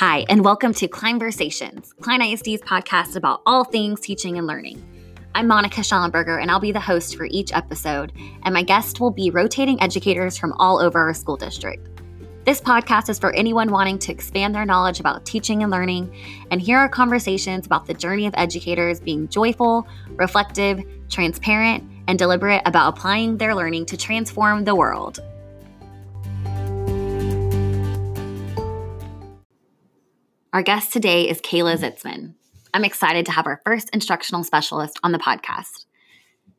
Hi, and welcome to Kleinversations, Klein ISD's podcast about all things teaching and learning. I'm Monica Schallenberger, and I'll be the host for each episode, and my guest will be rotating educators from all over our school district. This podcast is for anyone wanting to expand their knowledge about teaching and learning, and here are conversations about the journey of educators being joyful, reflective, transparent, and deliberate about applying their learning to transform the world. Our guest today is Kayla Zitzman. I'm excited to have our first instructional specialist on the podcast.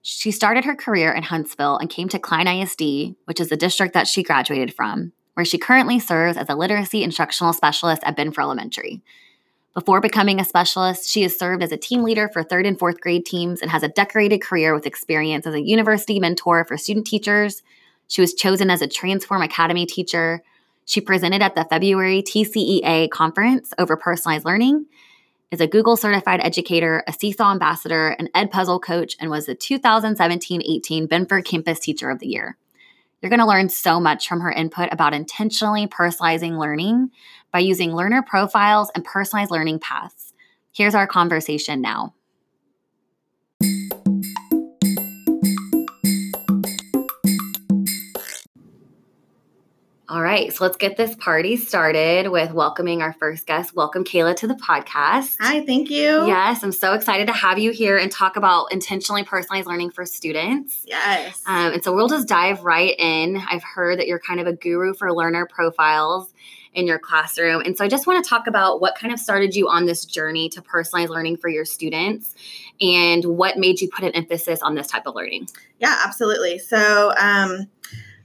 She started her career in Huntsville and came to Klein ISD, which is the district that she graduated from, where she currently serves as a literacy instructional specialist at Benfer Elementary. Before becoming a specialist, she has served as a team leader for third and fourth grade teams and has a decorated career with experience as a university mentor for student teachers. She was chosen as a Transform Academy teacher, she presented at the February TCEA conference over personalized learning, is a Google certified educator, a Seesaw ambassador, an Edpuzzle coach, and was the 2017 18 Benfer Campus Teacher of the Year. You're going to learn so much from her input about intentionally personalizing learning by using learner profiles and personalized learning paths. Here's our conversation now. All right, so let's get this party started with welcoming our first guest. Welcome, Kayla, to the podcast. Hi, thank you. Yes, I'm so excited to have you here and talk about intentionally personalized learning for students. Yes. Um, and so we'll just dive right in. I've heard that you're kind of a guru for learner profiles in your classroom. And so I just want to talk about what kind of started you on this journey to personalized learning for your students and what made you put an emphasis on this type of learning. Yeah, absolutely. So, um,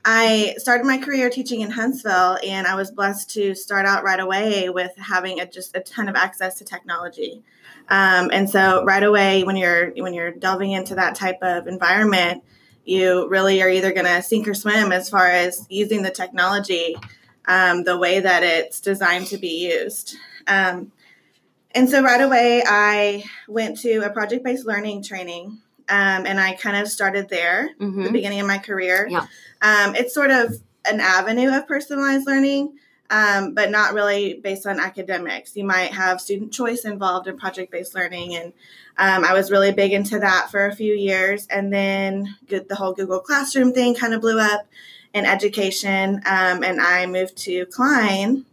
I started my career teaching in Huntsville, and I was blessed to start out right away with having a, just a ton of access to technology. Um, and so, right away, when you're when you're delving into that type of environment, you really are either going to sink or swim as far as using the technology um, the way that it's designed to be used. Um, and so, right away, I went to a project based learning training um, and I kind of started there, mm-hmm. the beginning of my career. Yeah. Um, it's sort of an avenue of personalized learning, um, but not really based on academics. You might have student choice involved in project based learning, and um, I was really big into that for a few years. And then the whole Google Classroom thing kind of blew up in education, um, and I moved to Klein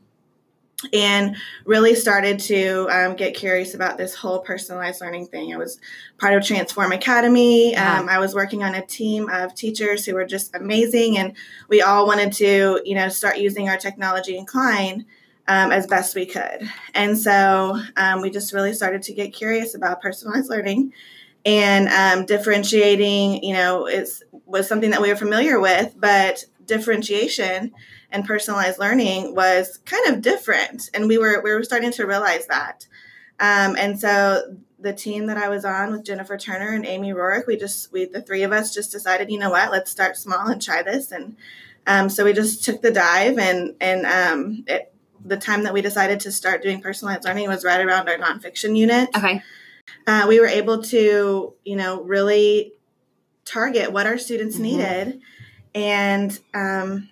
and really started to um, get curious about this whole personalized learning thing. I was part of Transform Academy. Um, I was working on a team of teachers who were just amazing, and we all wanted to, you know, start using our technology in Klein um, as best we could. And so um, we just really started to get curious about personalized learning and um, differentiating. You know, is was something that we were familiar with, but differentiation and personalized learning was kind of different, and we were we were starting to realize that. Um, and so the team that I was on with Jennifer Turner and Amy Rorick, we just we the three of us just decided, you know what, let's start small and try this, and um, so we just took the dive, and and um, it, the time that we decided to start doing personalized learning was right around our nonfiction unit. Okay, uh, we were able to, you know, really target what our students mm-hmm. needed, and um,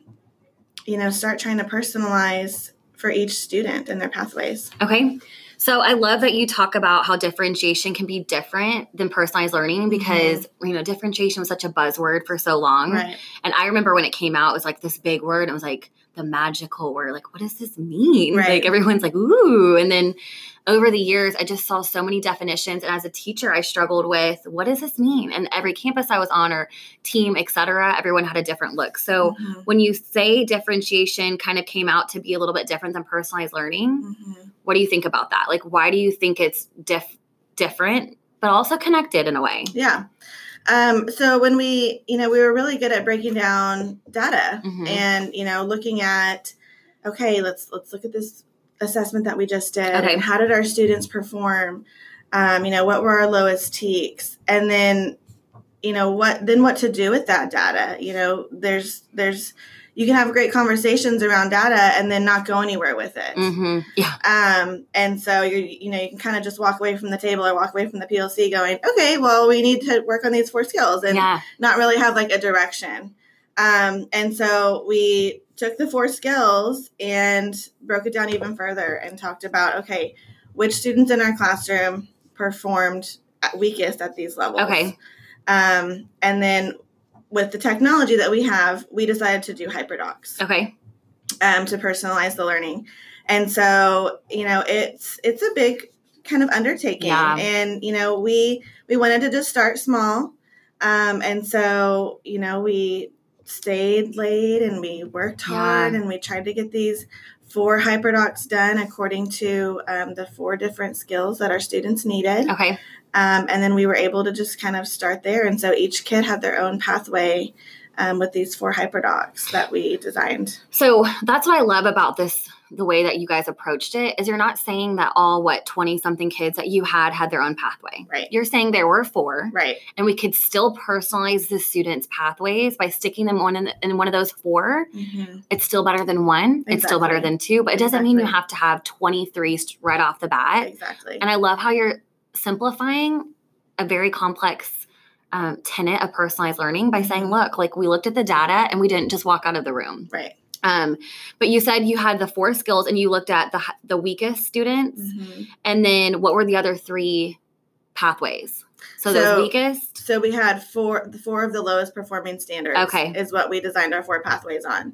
you know, start trying to personalize for each student and their pathways. Okay. So I love that you talk about how differentiation can be different than personalized learning mm-hmm. because mm-hmm. you know differentiation was such a buzzword for so long. Right. And I remember when it came out, it was like this big word. It was like the magical word. Like, what does this mean? Right. Like everyone's like, ooh. And then over the years, I just saw so many definitions. And as a teacher, I struggled with what does this mean? And every campus I was on or team, etc., everyone had a different look. So mm-hmm. when you say differentiation kind of came out to be a little bit different than personalized learning, mm-hmm. what do you think about that? Like, why do you think it's diff- different, but also connected in a way? Yeah. Um, so when we, you know, we were really good at breaking down data mm-hmm. and, you know, looking at, okay, let's let's look at this assessment that we just did okay. and how did our students perform um, you know what were our lowest TEKS and then you know what then what to do with that data you know there's there's you can have great conversations around data and then not go anywhere with it mm-hmm. yeah um, and so you you know you can kind of just walk away from the table or walk away from the plc going okay well we need to work on these four skills and yeah. not really have like a direction Um, and so we took the four skills and broke it down even further and talked about okay, which students in our classroom performed weakest at these levels. Okay. Um, and then with the technology that we have, we decided to do HyperDocs Okay. um, to personalize the learning. And so, you know, it's it's a big kind of undertaking. Yeah. And you know, we we wanted to just start small. Um, and so, you know, we stayed late and we worked hard Yeah. and we tried to get these four hyperdocs done according to um, the four different skills that our students needed. Okay. Um, and then we were able to just kind of start there. And so each kid had their own pathway um, with these four hyperdocs that we designed. So that's what I love about this the way that you guys approached it is you're not saying that all what 20 something kids that you had had their own pathway. Right. You're saying there were four Right. and we could still personalize the students' pathways by sticking them on in, in one of those 4 Mm-hmm. It's still better than one. It's still better than two, but it doesn't mean you have to have 23 right off the bat. Exactly. And I love how you're simplifying a very complex um, tenet of personalized learning by saying, Mhm. look, like we looked at the data and we didn't just walk out of the room. right. Um, but you said you had the four skills and you looked at the the weakest students, Mhm. and then what were the other three pathways? So, So- those weakest. So we had four the four of the lowest performing standards. Okay. Is what we designed our four pathways on.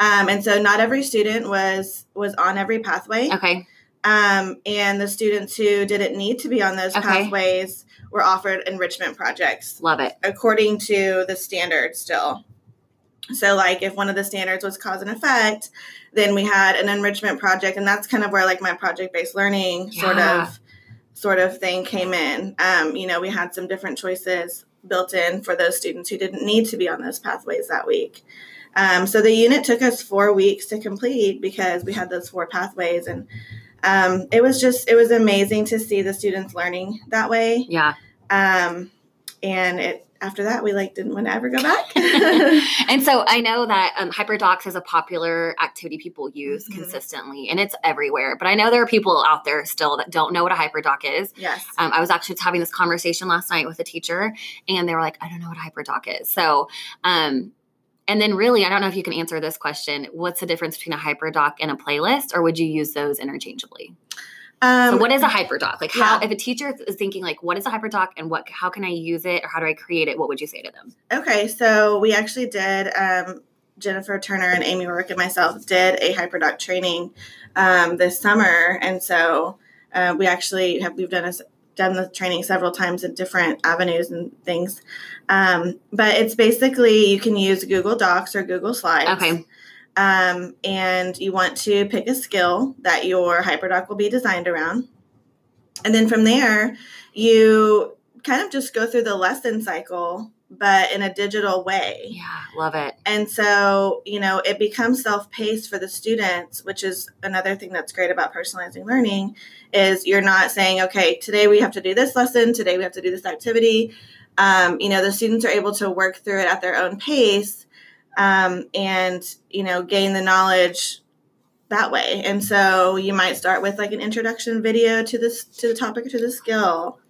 Um, and so not every student was was on every pathway. Okay. Um, and the students who didn't need to be on those Okay. pathways were offered enrichment projects Love it. according to the standard still. So like if one of the standards was cause and effect, then we had an enrichment project and that's kind of where like my project based learning sort of sort of thing came in. Um, you know, we had some different choices built in for those students who didn't need to be on those pathways that week. Um, so the unit took us four weeks to complete because we had those four pathways and um, it was just it was amazing to see the students learning that way Yeah. um, and it after that we like didn't want to ever go back and so I know that um, HyperDocs is a popular activity people use Mhm. consistently, and it's everywhere. But I know there are people out there still that don't know what a HyperDoc is. yes Um, I was actually having this conversation last night with a teacher, and they were like, "I don't know what a HyperDoc is." So, um, and then really, I don't know if you can answer this question: What's the difference between a HyperDoc and a playlist, or would you use those interchangeably? um, so, what is a HyperDoc? Like, how yeah. if a teacher is thinking like, "What is a HyperDoc, and what? How can I use it, or how do I create it?" What would you say to them? okay so we actually did um, jennifer turner and amy Rourke and myself did a hyperdoc training um, this summer and so uh, we actually have we've done a, done the training several times in different avenues and things um, but it's basically you can use google docs or google slides Okay. um, and you want to pick a skill that your hyperdoc will be designed around. And then from there, you kind of just go through the lesson cycle, but in a digital way. Yeah, love it. And so, you know, it becomes self-paced for the students, which is another thing that's great about personalizing learning is you're not saying, okay, today we have to do this lesson, today we have to do this activity. Um, you know, the students are able to work through it at their own pace um, and, you know, gain the knowledge that way. And so you might start with like an introduction video to this to the topic or to the skill.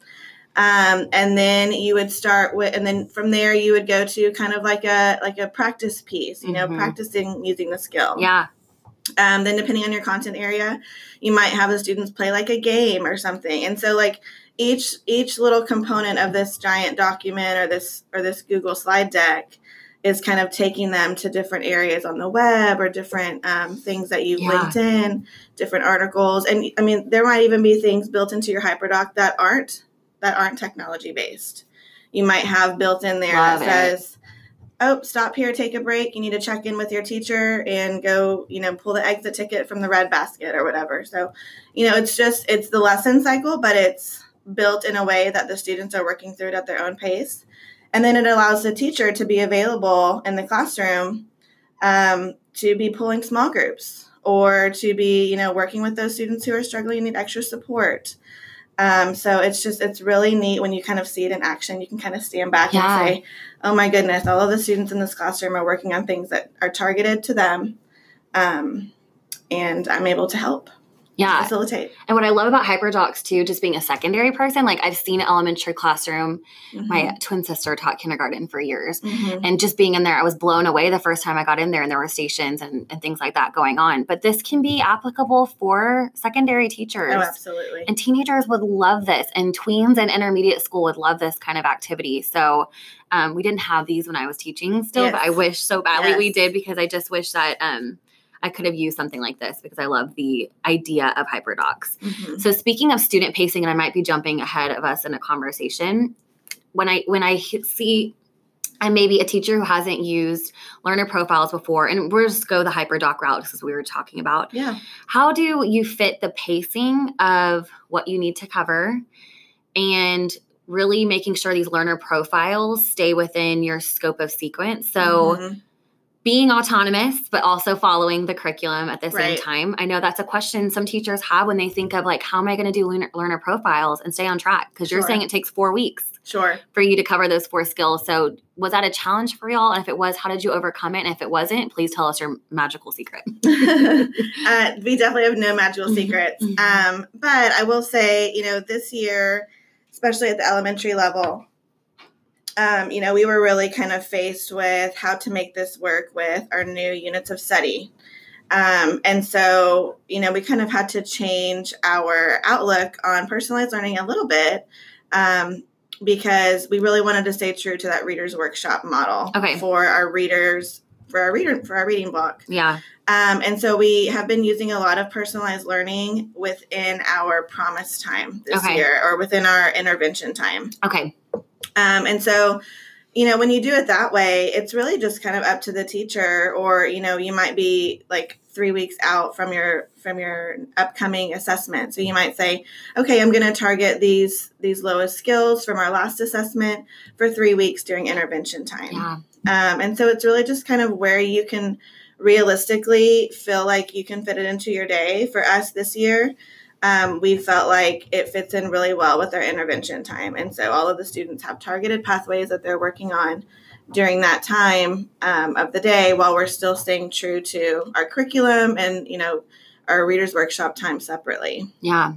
Um, and then you would start with, and then from there you would go to kind of like a like a practice piece, you know, Mhm. practicing using the skill. Yeah. Um, then depending on your content area, you might have the students play like a game or something. And so like each each little component of this giant document or this or this Google slide deck is kind of taking them to different areas on the web or different um, things that you've Yeah. linked in, different articles. And I mean, there might even be things built into your hyperdoc that aren't that aren't technology based. You might have built in there Love that it. says, "Oh, stop here, take a break. You need to check in with your teacher and go, you know, pull the exit ticket from the red basket or whatever." So, you know, it's just it's the lesson cycle, but it's built in a way that the students are working through it at their own pace, and then it allows the teacher to be available in the classroom um, to be pulling small groups or to be, you know, working with those students who are struggling and need extra support. Um, so it's just it's really neat when you kind of see it in action. You can kind of stand back Yeah. and say, "Oh my goodness, all of the students in this classroom are working on things that are targeted to them, um, and I'm able to help." Yeah. facilitate. And what I love about HyperDocs too, just being a secondary person, like I've seen an elementary classroom. My twin sister taught kindergarten for years. Mhm. And just being in there, I was blown away the first time I got in there and there were stations and, and things like that going on. But this can be applicable for secondary teachers. Oh, absolutely. And teenagers would love this, and tweens and intermediate school would love this kind of activity. So, um, we didn't have these when I was teaching still, but I wish so badly we did because I just wish that um, I could have used something like this because I love the idea of HyperDocs. Mhm. So, speaking of student pacing, and I might be jumping ahead of us in a conversation, when I when I see I may be a teacher who hasn't used learner profiles before, and we'll just go the HyperDoc route as we were talking about. Yeah. How do you fit the pacing of what you need to cover and really making sure these learner profiles stay within your scope of sequence? So, Mhm. Being autonomous, but also following the curriculum at the same Right. time. I know that's a question some teachers have when they think of, like, how am I going to do learner, learner profiles and stay on track? Because you're saying it takes four weeks Sure. for you to cover those four skills. So, was that a challenge for y'all? And if it was, how did you overcome it? And if it wasn't, please tell us your magical secret. uh, we definitely have no magical Mhm. secrets. Mhm. Um, but I will say, you know, this year, especially at the elementary level, um, you know, we were really kind of faced with how to make this work with our new units of study. Um, and so, you know, we kind of had to change our outlook on personalized learning a little bit um, because we really wanted to stay true to that readers workshop model Okay. for our readers for our reader for our reading block. Yeah. Um, and so we have been using a lot of personalized learning within our promise time this Okay. year or within our intervention time. Okay. Um, and so, you know, when you do it that way, it's really just kind of up to the teacher, or you know, you might be like three weeks out from your from your upcoming assessment. So you might say, okay, I'm going to target these these lowest skills from our last assessment for three weeks during intervention time. Yeah. Um, and so it's really just kind of where you can realistically feel like you can fit it into your day. For us this year, um, we felt like it fits in really well with our intervention time. And so all of the students have targeted pathways that they're working on during that time um, of the day while we're still staying true to our curriculum and, you know, our readers workshop time separately. Yeah.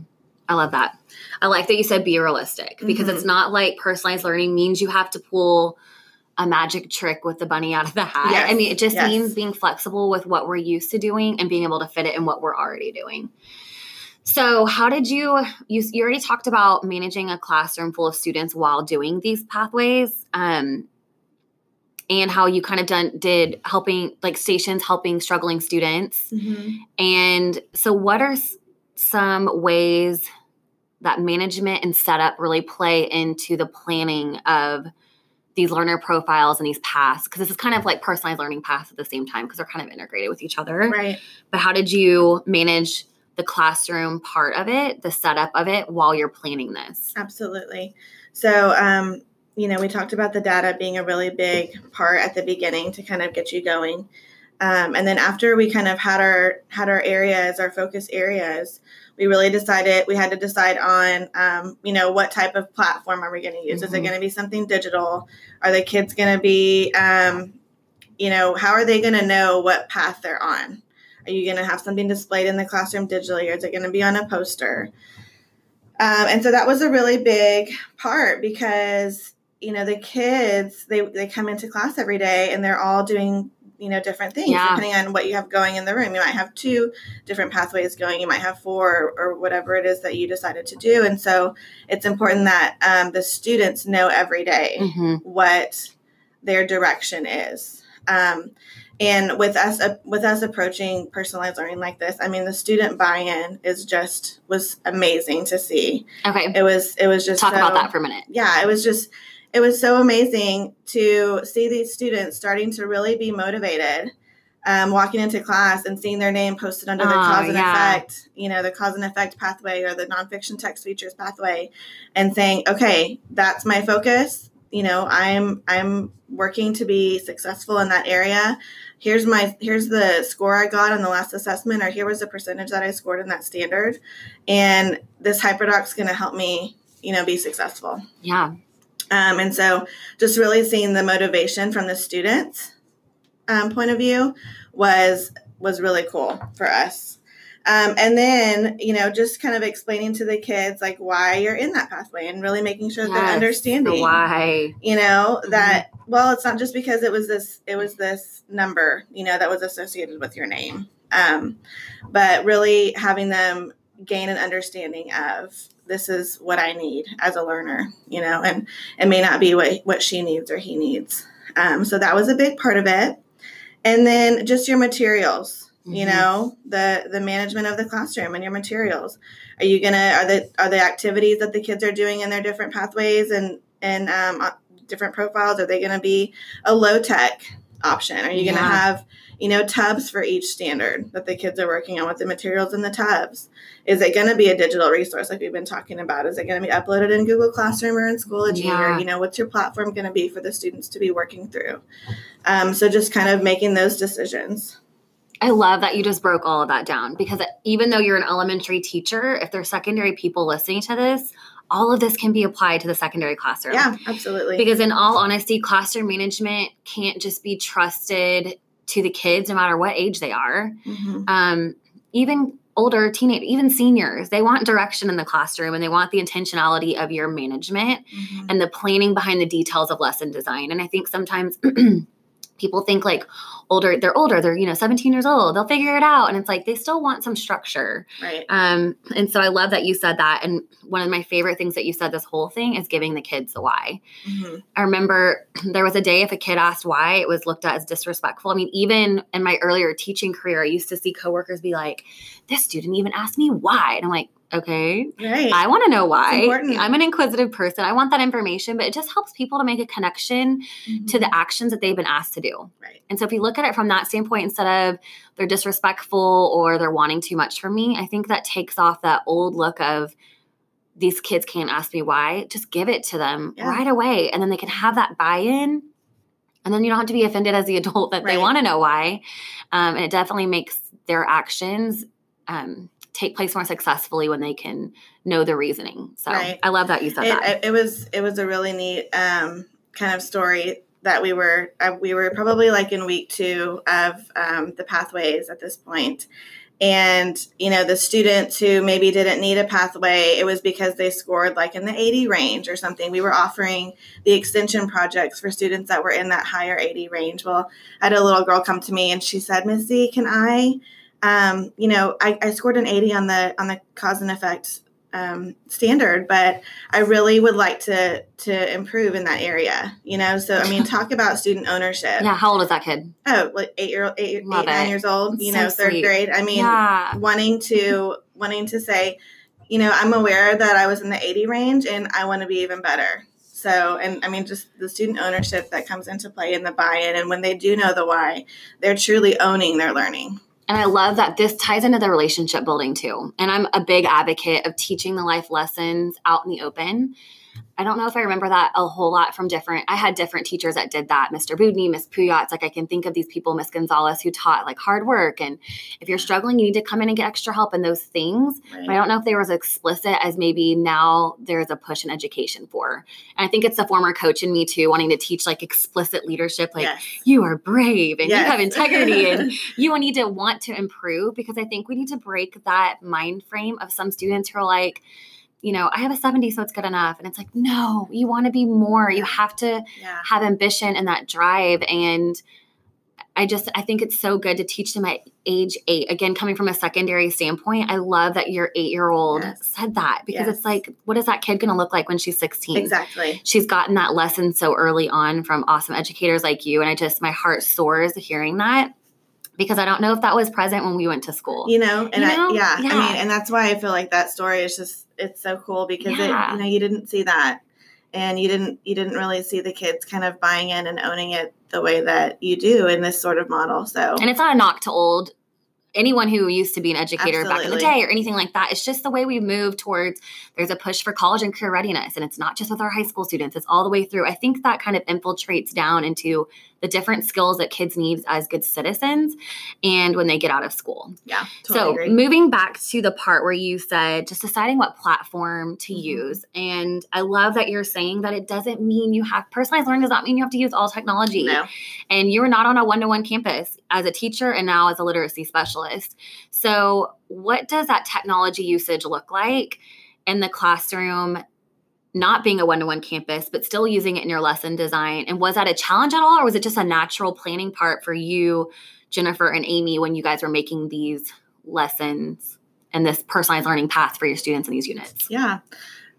I love that. I like that you said be realistic because Mhm. it's not like personalized learning means you have to pull a magic trick with the bunny out of the hat. Yes, I mean, it just yes. means being flexible with what we're used to doing and being able to fit it in what we're already doing. So, how did you, you, you already talked about managing a classroom full of students while doing these pathways. Um, and how you kind of done did helping like stations helping struggling students and so, what are some ways that management and setup really play into the planning of these learner profiles and these paths? Because this is kind of like personalized learning paths at the same time because they're kind of integrated with each other. Right. But how did you manage the classroom part of it, the setup of it, while you're planning this? Absolutely. So, um, you know, we talked about the data being a really big part at the beginning to kind of get you going. Um, and then after we kind of had our had our areas, our focus areas, we really decided we had to decide on, um, you know, what type of platform are we going to use? Is it Mhm. going to be something digital? Are the kids going to be, um, you know, how are they going to know what path they're on? Are you going to have something displayed in the classroom digitally, or is it going to be on a poster? Um, and so that was a really big part because you know the kids they they come into class every day and they're all doing you know different things Yeah. depending on what you have going in the room. You might have two different pathways going. You might have four or, whatever it is that you decided to do. And so it's important that um, the students know every day Mm-hmm. what their direction is. Um, and with us uh, with us approaching personalized learning like this, I mean the student buy-in is just was amazing to see. Okay. It was it was just Talk so- about that for a minute. yeah, it was just it was so amazing to see these students starting to really be motivated. Um, walking into class and seeing their name posted under the Oh, cause and yeah. effect, you know, the cause and effect pathway or the nonfiction text features pathway, and saying, okay, that's my focus. You know, I'm I'm working to be successful in that area. Here's my here's the score I got on the last assessment, or here was the percentage that I scored in that standard, and this hyperdoc's going to help me, you know, be successful. Yeah. Um, and so just really seeing the motivation from the students um, point of view was was really cool for us. Um, and then, you know, just kind of explaining to the kids like why you're in that pathway and really making sure yes, they're understanding the why. You know, mm-hmm. that well, it's not just because it was this it was this number, you know, that was associated with your name. Um, but really having them gain an understanding of this is what I need as a learner, you know, and it may not be what, what she needs or he needs. Um, so that was a big part of it. And then just your materials, mm-hmm. you know, the the management of the classroom and your materials. Are you gonna are the are the activities that the kids are doing in their different pathways and and um, uh, different profiles? Are they going to be a low tech option? Are you going to yeah. have you know, tubs for each standard that the kids are working on with the materials in the tubs. Is it going to be a digital resource like we've been talking about? Is it going to be uploaded in Google Classroom or in Schoology? Yeah. Or, you know, what's your platform going to be for the students to be working through? Um, so just kind of making those decisions. I love that you just broke all of that down because even though you're an elementary teacher, if there's secondary people listening to this, all of this can be applied to the secondary classroom. Yeah, absolutely. Because in all honesty, classroom management can't just be trusted to the kids, no matter what age they are. Mm-hmm. Um, even older teenage even seniors they want direction in the classroom and they want the intentionality of your management mm-hmm. and the planning behind the details of lesson design and i think sometimes people think like older they're older they're you know 17 years old they'll figure it out and it's like they still want some structure. Right. Um and so i love that you said that and one of my favorite things that you said this whole thing is giving the kids the why. Mm-hmm. i remember there was a day if a kid asked why it was looked at as disrespectful. I mean even in my earlier teaching career i used to see coworkers be like this student even asked me why and i'm like Okay. Right. I want to know why. I'm an inquisitive person. I want that information, but it just helps people to make a connection mm-hmm. to the actions that they've been asked to do. Right. And so if you look at it from that standpoint, instead of they're disrespectful or they're wanting too much from me, I think that takes off that old look of these kids can't ask me why. Just give it to them yeah. right away. And then they can have that buy in. And then you don't have to be offended as the adult that right. they want to know why. Um, and it definitely makes their actions um, take place more successfully when they can know the reasoning. So right. I love that you said it, that. It was it was a really neat um, kind of story that we were uh, we were probably like in week two of um, the pathways at this point and you know the students who maybe didn't need a pathway it was because they scored like in the 80 range or something we were offering the extension projects for students that were in that higher 80 range well i had a little girl come to me and she said missy can i um, you know, I, I, scored an 80 on the on the cause and effect um, standard, but I really would like to to improve in that area. You know, so I mean, talk about student ownership. Yeah, how old is that kid? Oh, like eight year old, eight, eight nine years old. you so know, third sweet. grade. I mean, yeah. wanting to wanting to say, you know, I'm aware that I was in the 80 range, and I want to be even better. So, and I mean, just the student ownership that comes into play in the buy in. And when they do know the why, they're truly owning their learning. And I love that this ties into the relationship building too. And I'm a big advocate of teaching the life lessons out in the open I don't know if I remember that a whole lot from different. I had different teachers that did that, Mr. Budney, Miss Puyat. Like I can think of these people, Miss Gonzalez, who taught like hard work. And if you're struggling, you need to come in and get extra help and those things. Right. But I don't know if they were as explicit as maybe now there's a push in education for. And I think it's the former coach in me too, wanting to teach like explicit leadership, like yes. you are brave and yes. you have integrity and you need to want to improve because I think we need to break that mind frame of some students who are like, you know, I have a 70, so it's good enough. And it's like, no, you want to be more. You have to yeah. have ambition and that drive. And I just, I think it's so good to teach them at age eight. Again, coming from a secondary standpoint, I love that your eight year old yes. said that because yes. it's like, what is that kid going to look like when she's 16? Exactly. She's gotten that lesson so early on from awesome educators like you. And I just, my heart soars hearing that because I don't know if that was present when we went to school. You know, and you know? I, yeah, yeah, I mean, and that's why I feel like that story is just it's so cool because yeah. it, you know, you didn't see that, and you didn't you didn't really see the kids kind of buying in and owning it the way that you do in this sort of model. So, and it's not a knock to old anyone who used to be an educator Absolutely. back in the day or anything like that. It's just the way we move towards there's a push for college and career readiness. And it's not just with our high school students, it's all the way through. I think that kind of infiltrates down into the different skills that kids need as good citizens and when they get out of school. Yeah. Totally so agree. moving back to the part where you said just deciding what platform to Mhm. use. And I love that you're saying that it doesn't mean you have personalized learning does not mean you have to use all technology. No. And you were not on a one-to-one campus as a teacher and now as a literacy specialist. So what does that technology usage look like in the classroom? Not being a one to one campus, but still using it in your lesson design. And was that a challenge at all, or was it just a natural planning part for you, Jennifer and Amy, when you guys were making these lessons and this personalized learning path for your students in these units? Yeah.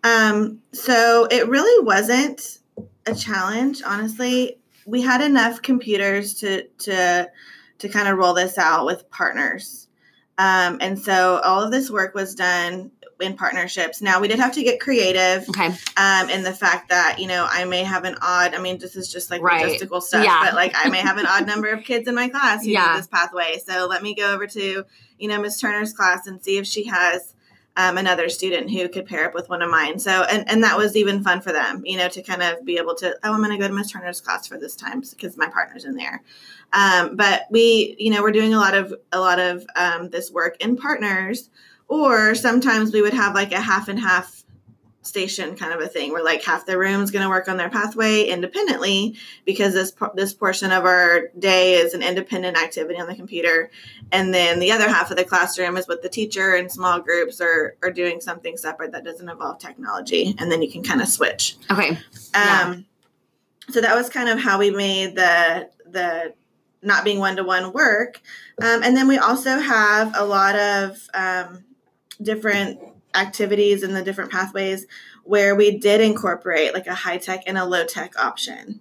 Um, so it really wasn't a challenge, honestly. We had enough computers to to to kind of roll this out with partners. Um, and so all of this work was done in partnerships. Now we did have to get creative Okay. um, in the fact that you know I may have an odd. I mean, this is just like Right. logistical stuff, Yeah. but like I may have an odd number of kids in my class who Yeah. this pathway. So let me go over to you know Miss Turner's class and see if she has um, another student who could pair up with one of mine. So and and that was even fun for them, you know, to kind of be able to oh I'm going to go to Miss Turner's class for this time because my partner's in there. Um, but we you know we're doing a lot of a lot of um, this work in partners or sometimes we would have like a half and half station kind of a thing where like half the room's going to work on their pathway independently because this this portion of our day is an independent activity on the computer and then the other half of the classroom is with the teacher in small groups or or doing something separate that doesn't involve technology and then you can kind of switch Okay. um Yeah. so that was kind of how we made the the not being one to one work um, and then we also have a lot of um, different activities and the different pathways where we did incorporate like a high tech and a low tech option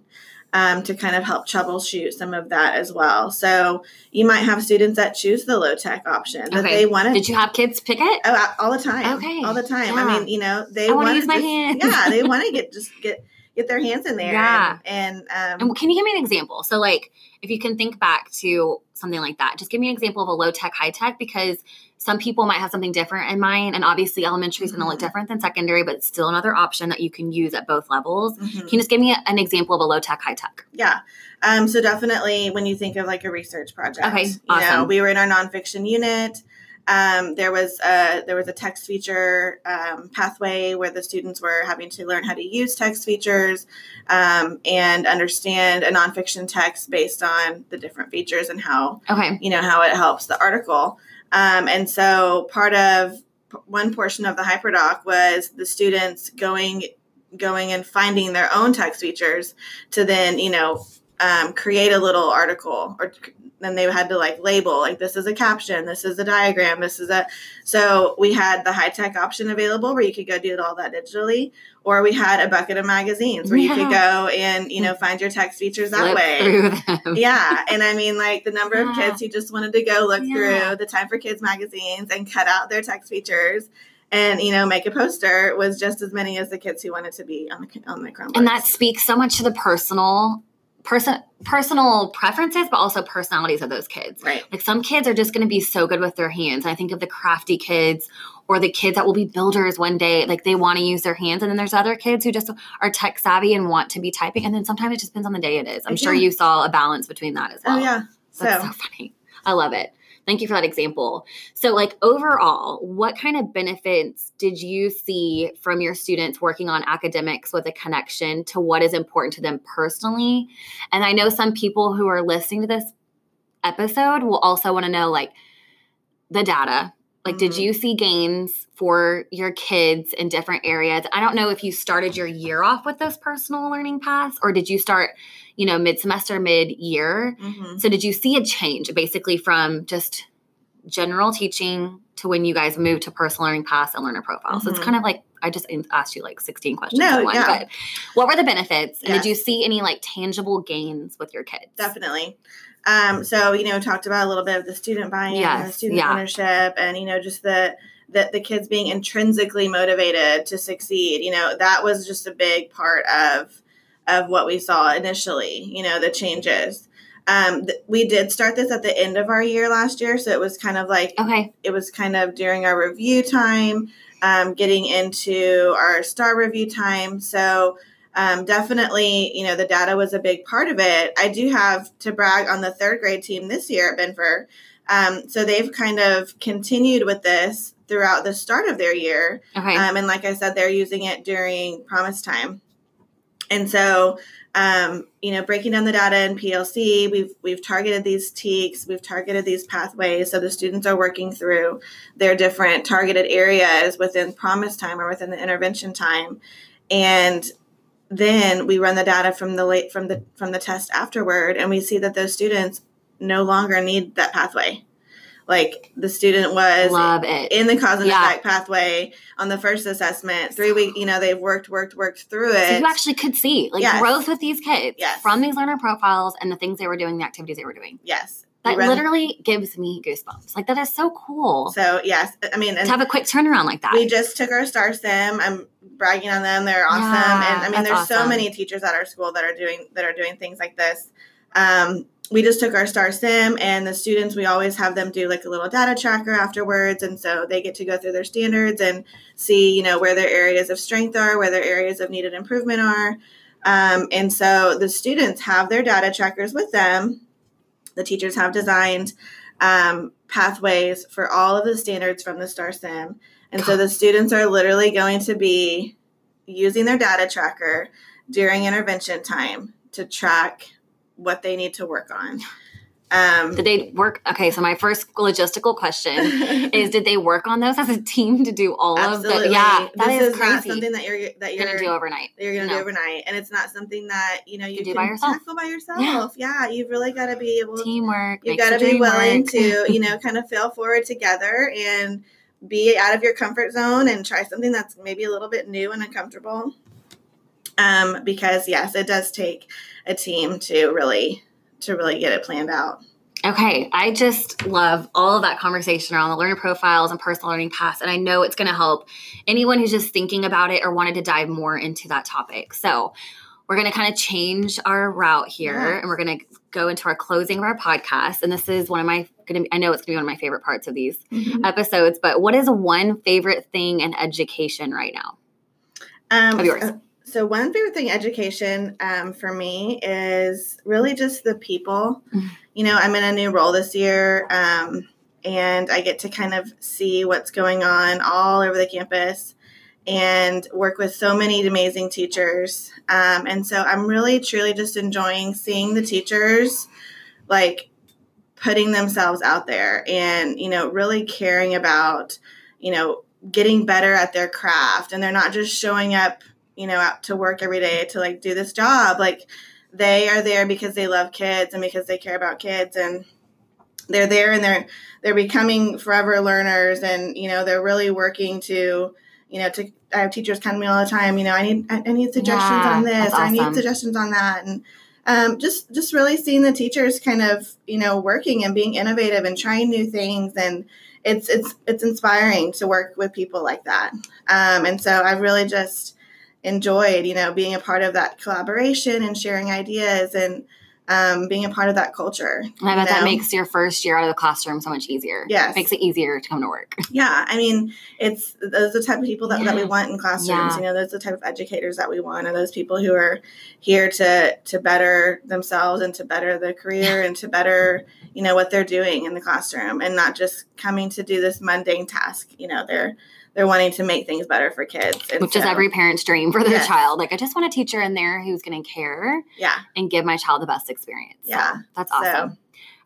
um, to kind of help troubleshoot some of that as well. So you might have students that choose the low tech option that Okay. they want to. Did you have kids pick it? Oh, all the time. Okay. all the time. Yeah. I mean, you know, they wanna use my just, hands. Yeah, they want to get just get get their hands in there. Yeah. and, and um, And can you give me an example? So, like, if you can think back to something like that, just give me an example of a low tech, high tech, because some people might have something different in mind. And obviously, elementary is going to look Mhm. different than secondary, but it's still another option that you can use at both levels. mhm. Can you just give me a- an example of a low tech, high tech? Yeah. Um, so definitely when you think of like a research project, Okay, awesome. you know, we were in our nonfiction unit. Um, there was a, there was a text feature um, pathway where the students were having to learn how to use text features um, and understand a nonfiction text based on the different features and how Okay. you know how it helps the article um, and so part of one portion of the hyperdoc was the students going going and finding their own text features to then you know um, create a little article or then they had to like label like this is a caption this is a diagram this is a so we had the high tech option available where you could go do it all that digitally or we had a bucket of magazines where you could go and you know find your text features that Flip way. yeah and i mean like the number of kids who just wanted to go look Yeah. through the time for kids magazines and cut out their text features and you know make a poster was just as many as the kids who wanted to be on the on the chromebooks. And that speaks so much to the personal person personal preferences, but also personalities of those kids. right Like some kids are just going to be so good with their hands. I think of the crafty kids or the kids that will be builders one day. Like they want to use their hands. And then there's other kids who just are tech savvy and want to be typing. And then sometimes it just depends on the day it is. I'm sure you saw a balance between that as oh, well. oh yeah So that's so funny. I love it. Thank you for that example. So, like, overall, what kind of benefits did you see from your students working on academics with a connection to what is important to them personally? And I know some people who are listening to this episode will also want to know, like, the data. Like, did Mhm. you see gains for your kids in different areas? I don't know if you started your year off with those personal learning paths or did you start, you know, mid semester, mid year? hmm So did you see a change basically from just general teaching to when you guys moved to personal learning paths and learner profiles? So it's kind of like I just asked you like 16 questions No, in one. yeah. But what were the benefits? And Yes. did you see any like tangible gains with your kids? definitely um, so you know talked about a little bit of the student buy-in and the student yeah. ownership and you know just the that the kids being intrinsically motivated to succeed you know that was just a big part of of what we saw initially you know the changes um, th- we did start this at the end of our year last year so it was kind of like Okay. it was kind of during our review time, um, getting into our STAAR review time. So um, definitely, you know, the data was a big part of it. I do have to brag on the third grade team this year at Benfer. Um, so they've kind of continued with this throughout the start of their year. Okay. Um, and like I said, they're using it during promise time. And so, um, you know, breaking down the data in PLC, we've we've targeted these TEKS, we've targeted these pathways, so the students are working through their different targeted areas within promise time or within the intervention time, and then we run the data from the late from the from the test afterward, and we see that those students no longer need that pathway like the student was Love it. in the cause and Yeah. effect pathway on the first assessment three week you know they've worked worked worked through it So you actually could see like Yes. growth with these kids Yes. from these learner profiles and the things they were doing, the activities they were doing. yes That run- literally gives me goosebumps. Like that is so cool. So yes i mean and to have a quick turnaround like that. we just took our STAAR sim. I'm bragging on them. They're awesome. Yeah, and i mean there's so many teachers at our school that are doing that are doing things like this. Um, we just took our STAAR sim and the students we always have them do like a little data tracker afterwards. And so they get to go through their standards and see you know where their areas of strength are where their areas of needed improvement are. Um, and so the students have their data trackers with them the teachers have designed um, pathways for all of the standards from the STAAR sim and so the students are literally going to be using their data tracker during intervention time to track what they need to work on. Um, Did they work? Okay, so my first logistical question is: Did they work on those as a team to do all absolutely, of the? Yeah, that this is, is, not crazy. something that you're that You're gonna do overnight. you're gonna No. do overnight, and it's not something that you know you You do by yourself. tackle by yourself. Yeah, you've really got to be able. Teamwork. you got to be willing work. to you know kind of fail forward together and be out of your comfort zone and try something that's maybe a little bit new and uncomfortable um, because yes it does take a team to really to really get it planned out Okay, I just love all of that conversation around the learner profiles and personal learning paths, and I know it's going to help anyone who's just thinking about it or wanted to dive more into that topic. So, we're going to kind of change our route here, Yeah. and we're going to go into our closing of our podcast. And this is one of my going to I know it's going to be one of my favorite parts of these episodes. But what is one favorite thing in education right now? Um, Of yours. so- So one favorite thing education um, for me is really just the people. Mhm. You know, I'm in a new role this year, um, and I get to kind of see what's going on all over the campus and work with so many amazing teachers. Um, and so I'm really truly just enjoying seeing the teachers like putting themselves out there and you know really caring about you know getting better at their craft and they're not just showing up you know out to work every day to like do this job like they are there because they love kids and because they care about kids and they're there and they're they're becoming forever learners and you know they're really working to you know to i have teachers come to me all the time you know i need i, need suggestions Yeah, on this or i need suggestions on that and um, just just really seeing the teachers kind of you know working and being innovative and trying new things and it's it's it's inspiring to work with people like that um, and so i've really just enjoyed you know being a part of that collaboration and sharing ideas and um, being a part of that culture And I bet you that makes your first year out of the classroom so much easier. Yes. Makes it easier to come to work. Yeah, I mean, it's those are the type of people that, that we want in classrooms. Yeah. You know, those are the type of educators that we want, and those people who are here to to better themselves and to better their career and to better, you know, what they're doing in the classroom, and not just coming to do this mundane task. You know, they're they're wanting to make things better for kids, and Which is every parent's dream for their Yes. child. Like, I just want a teacher in there who's going to care yeah, and give my child the best experience. So, Yeah. that's So- awesome.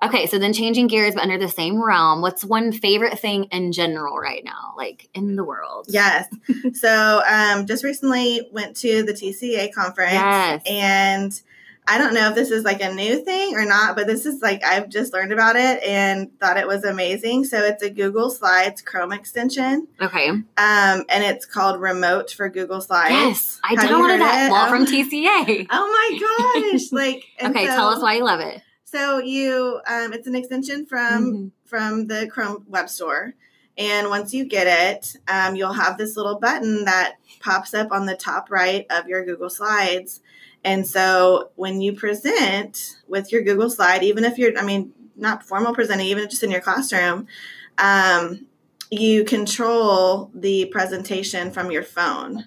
Okay, so then changing gears, but under the same realm, what's one favorite thing in general right now, like in the world? yes. so, um, just recently went to the TCEA conference, Yes. and I don't know if this is like a new thing or not, but this is like I've just learned about it and thought it was amazing. So it's a Google Slides Chrome extension, Okay. um, and it's called Remote for Google Slides. Yes, I Have downloaded that well Oh. from TCEA. Oh my gosh! Like okay, so- tell us why you love it. So you, um, it's an extension from Mhm. from the Chrome Web Store. And once you get it, um, you'll have this little button that pops up on the top right of your Google Slides. And so when you present with your Google Slide, even if you're, I mean, not formal presenting, even just in your classroom, um, you control the presentation from your phone.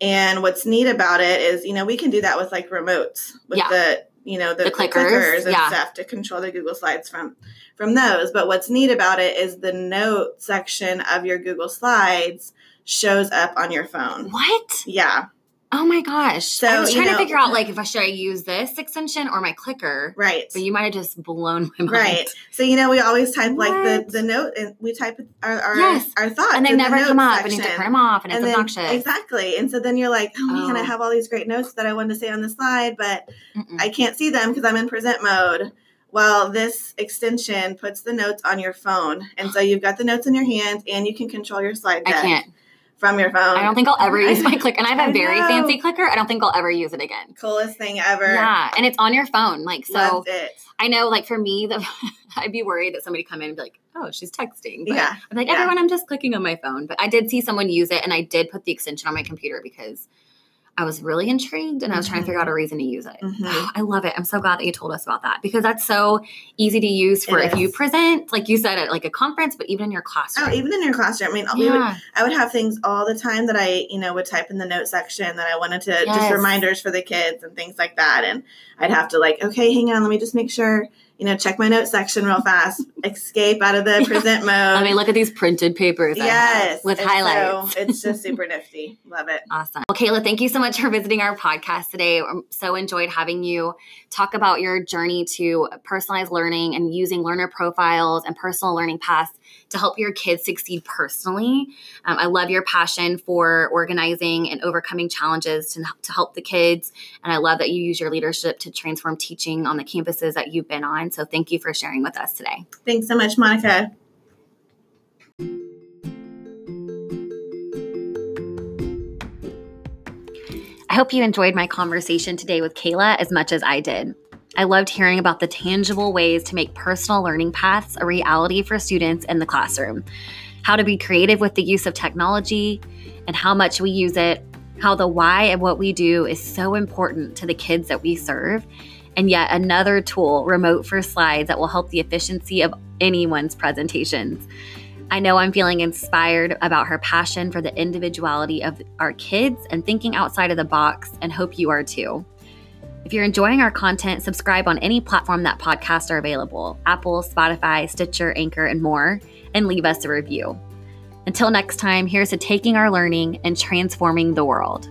And what's neat about it is, you know, we can do that with like remotes with Yeah. the, you know, the, The clickers, clickers, and yeah. stuff to control the Google Slides from from those. But what's neat about it is the note section of your Google Slides shows up on your phone. What? Yeah, Oh my gosh. So, I was you trying to figure out like if I should I use this extension or my clicker. right. But you might have just blown my mind. Right. So you know we always type like the, the note and we type our our, Yes. our thoughts And they the never notes come up and you have to print them off and it's and then, obnoxious. exactly. And so then you're like, oh man, I Oh. have all these great notes that I wanted to say on the slide, but Mm-mm. I can't see them because I'm in present mode. Well, this extension puts the notes on your phone. And so you've got the notes in your hand and you can control your slide I deck can't. From your phone. I don't think I'll ever use my clicker. And I have a very fancy clicker. I don't think I'll ever use it again. Coolest thing ever. Yeah. And it's on your phone. Like, so. I know, like, for me, the, I'd be worried that somebody come in and be like, oh, she's texting. But Yeah. I'm like, Yeah. everyone, I'm just clicking on my phone. But I did see someone use it and I did put the extension on my computer because I was really intrigued and I was trying to figure out a reason to use it. Mhm. I love it. I'm so glad that you told us about that because that's so easy to use for if you present, like you said, at like a conference, but even in your classroom. Oh, even in your classroom. I mean, we would. I would have things all the time that I, you know, would type in the note section that I wanted to Yes. just reminders for the kids and things like that. And I'd have to like, okay, hang on, let me just make sure, you know, check my notes section real fast, escape out of the present mode. Let me look at these printed papers. Yes, with highlights. So it's just super nifty. Love it. Awesome. Well, Kayla, thank you so much for visiting our podcast today. I'm so enjoyed having you talk about your journey to personalized learning and using learner profiles and personal learning paths to help your kids succeed personally. Um, I love your passion for organizing and overcoming challenges to, to help the kids. And I love that you use your leadership to transform teaching on the campuses that you've been on. So thank you for sharing with us today. Thanks so much, Monica. I hope you enjoyed my conversation today with Kayla as much as I did. I loved hearing about the tangible ways to make personal learning paths a reality for students in the classroom, how to be creative with the use of technology, and how much we use it, how the why of what we do is so important to the kids that we serve, and yet another tool, remote for slides, that will help the efficiency of anyone's presentations. I know I'm feeling inspired about her passion for the individuality of our kids and thinking outside of the box, and hope you are too. If you're enjoying our content, subscribe on any platform that podcasts are available Apple, Spotify, Stitcher, Anchor, and more, and leave us a review. Until next time, here's to taking our learning and transforming the world.